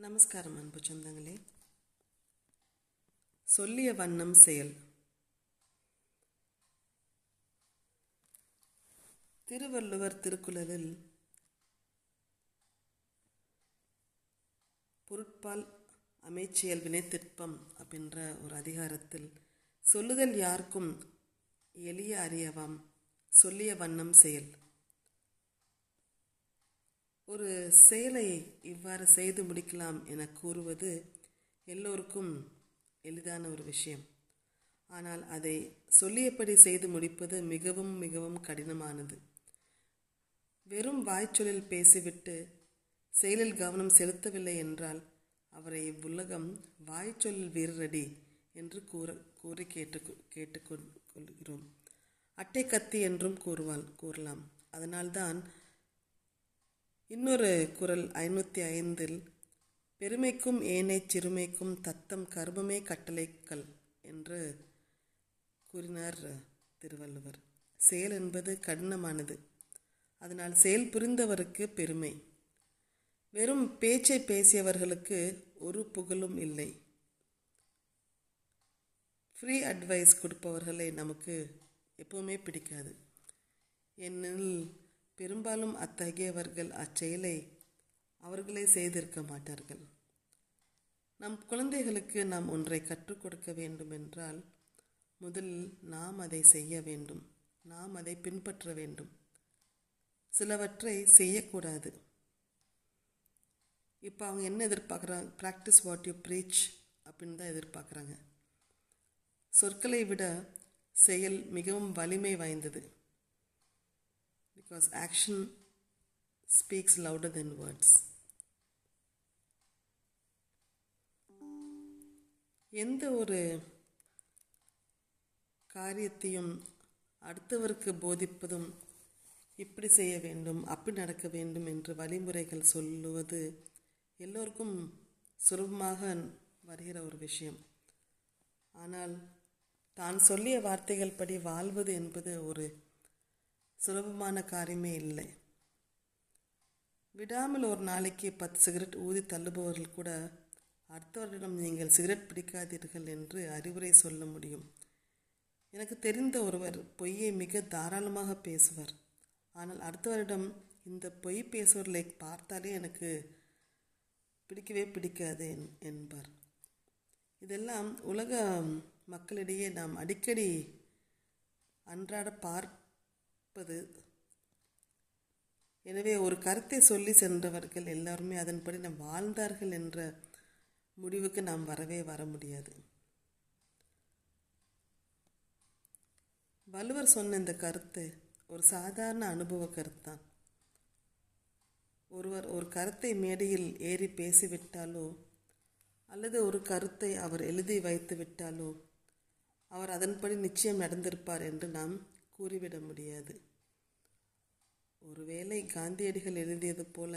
நமஸ்காரம் அன்பு சொந்தங்களே. சொல்லிய வண்ணம் செயல். திருவள்ளுவர் திருக்குறளில் பொருட்பால் அமைச்சியல் வினைத்திற்பம் அப்படின்ற ஒரு அதிகாரத்தில் சொல்லுதல் யாருக்கும் எளிய அறியவாம். சொல்லிய வண்ணம் செயல். ஒரு செயலை இவ்வாறு செய்து முடிக்கலாம் என கூறுவது எல்லோருக்கும் எளிதான ஒரு விஷயம். ஆனால் அதை சொல்லியபடி செய்து முடிப்பது மிகவும் மிகவும் கடினமானது. வெறும் வாய்ச்சொலில் பேசிவிட்டு செயலில் கவனம் செலுத்தவில்லை என்றால் அவரை இவ்வுலகம் வாய்ச்சொல் வீரரடி என்று கூற கூறி கேட்டு கேட்டுக்கொள்கிறோம் அட்டை கத்தி என்றும் கூறுவாள் கூறலாம். அதனால்தான் இன்னொரு குரல் ஐநூற்றி ஐந்தில் பெருமைக்கும் ஏனை சிறுமைக்கும் தத்தம் கர்மமே கட்டளைக்கல் என்று கூறினார் திருவள்ளுவர். செயல் என்பது கடினமானது. அதனால் செயல் புரிந்தவருக்கு பெருமை. வெறும் பேச்சை பேசியவர்களுக்கு ஒரு புகழும் இல்லை. ஃப்ரீ அட்வைஸ் கொடுப்பவர்களை நமக்கு எப்பவுமே பிடிக்காது. ஏனெனில் பெரும்பாலும் அத்தகையவர்கள் அச்செயலை அவர்களே செய்திருக்க மாட்டார்கள். நம் குழந்தைகளுக்கு நாம் ஒன்றை கற்றுக் கொடுக்க வேண்டும் என்றால் முதலில் நாம் அதை செய்ய வேண்டும். நாம் அதை பின்பற்ற வேண்டும். சிலவற்றை செய்யக்கூடாது. இப்போ அவங்க என்ன எதிர்பார்க்குறாங்க? ப்ராக்டிஸ் வாட் யூ ப்ரீச் அப்படின்னு தான் எதிர்பார்க்குறாங்க. சொற்களை விட செயல் மிகவும் வலிமை வாய்ந்தது. Because action speaks louder than words எந்த ஒரு காரியத்தையும் அடுத்தவருக்கு போதிப்பதும் இப்படி செய்ய வேண்டும் அப்படி நடக்க வேண்டும் என்று வழிமுறைகள் சொல்லுவது எல்லோருக்கும் சுலபமாக வருகிற ஒரு விஷயம். ஆனால் தான் சொல்லிய வார்த்தைகள் படி வாழ்வது என்பது ஒரு சுலபமான காரியமே இல்லை. விடாமல் ஒரு நாளைக்கு பத்து சிகரெட் ஊதி தள்ளுபவர்கள் கூட அடுத்தவர்களிடம் நீங்கள் சிகரெட் பிடிக்காதீர்கள் என்று அறிவுரை சொல்ல முடியும். எனக்கு தெரிந்த ஒருவர் பொய்யை மிக தாராளமாக பேசுவார். ஆனால் அடுத்தவரிடம் இந்த பொய் பேசுவர்களை பார்த்தாலே எனக்கு பிடிக்கவே பிடிக்காது என்பார். இதெல்லாம் உலக மக்களிடையே நாம் அடிக்கடி அன்றாட பார்ப்பது எனவே ஒரு கருத்தை சொல்லி சென்றவர்கள் எல்லாருமே அதன்படி நாம் வாழ்ந்தார்கள் என்ற முடிவுக்கு நாம் வரவே வர முடியாது. வள்ளுவர் சொன்ன இந்த கருத்து ஒரு சாதாரண அனுபவ கருத்தான். ஒருவர் ஒரு கருத்தை மேடையில் ஏறி பேசிவிட்டாலோ அல்லது ஒரு கருத்தை அவர் எழுதி வைத்து விட்டாலோ அவர் அதன்படி நிச்சயம் நடந்திருப்பார் என்று நாம் கூறிவிட முடியாது. ஒருவேளை காந்தியடிகள் எழுதியது போல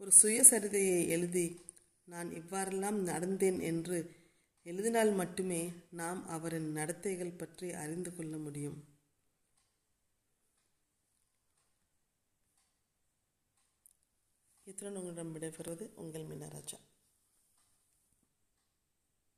ஒரு சுயசரிதையை எழுதி நான் இவ்வாறெல்லாம் நடந்தேன் என்று எழுதினால் மட்டுமே நாம் அவரின் நடத்தைகள் பற்றி அறிந்து கொள்ள முடியும். இத்துடன் உங்களிடம் விடைபெறுவது உங்கள் மீனராஜா.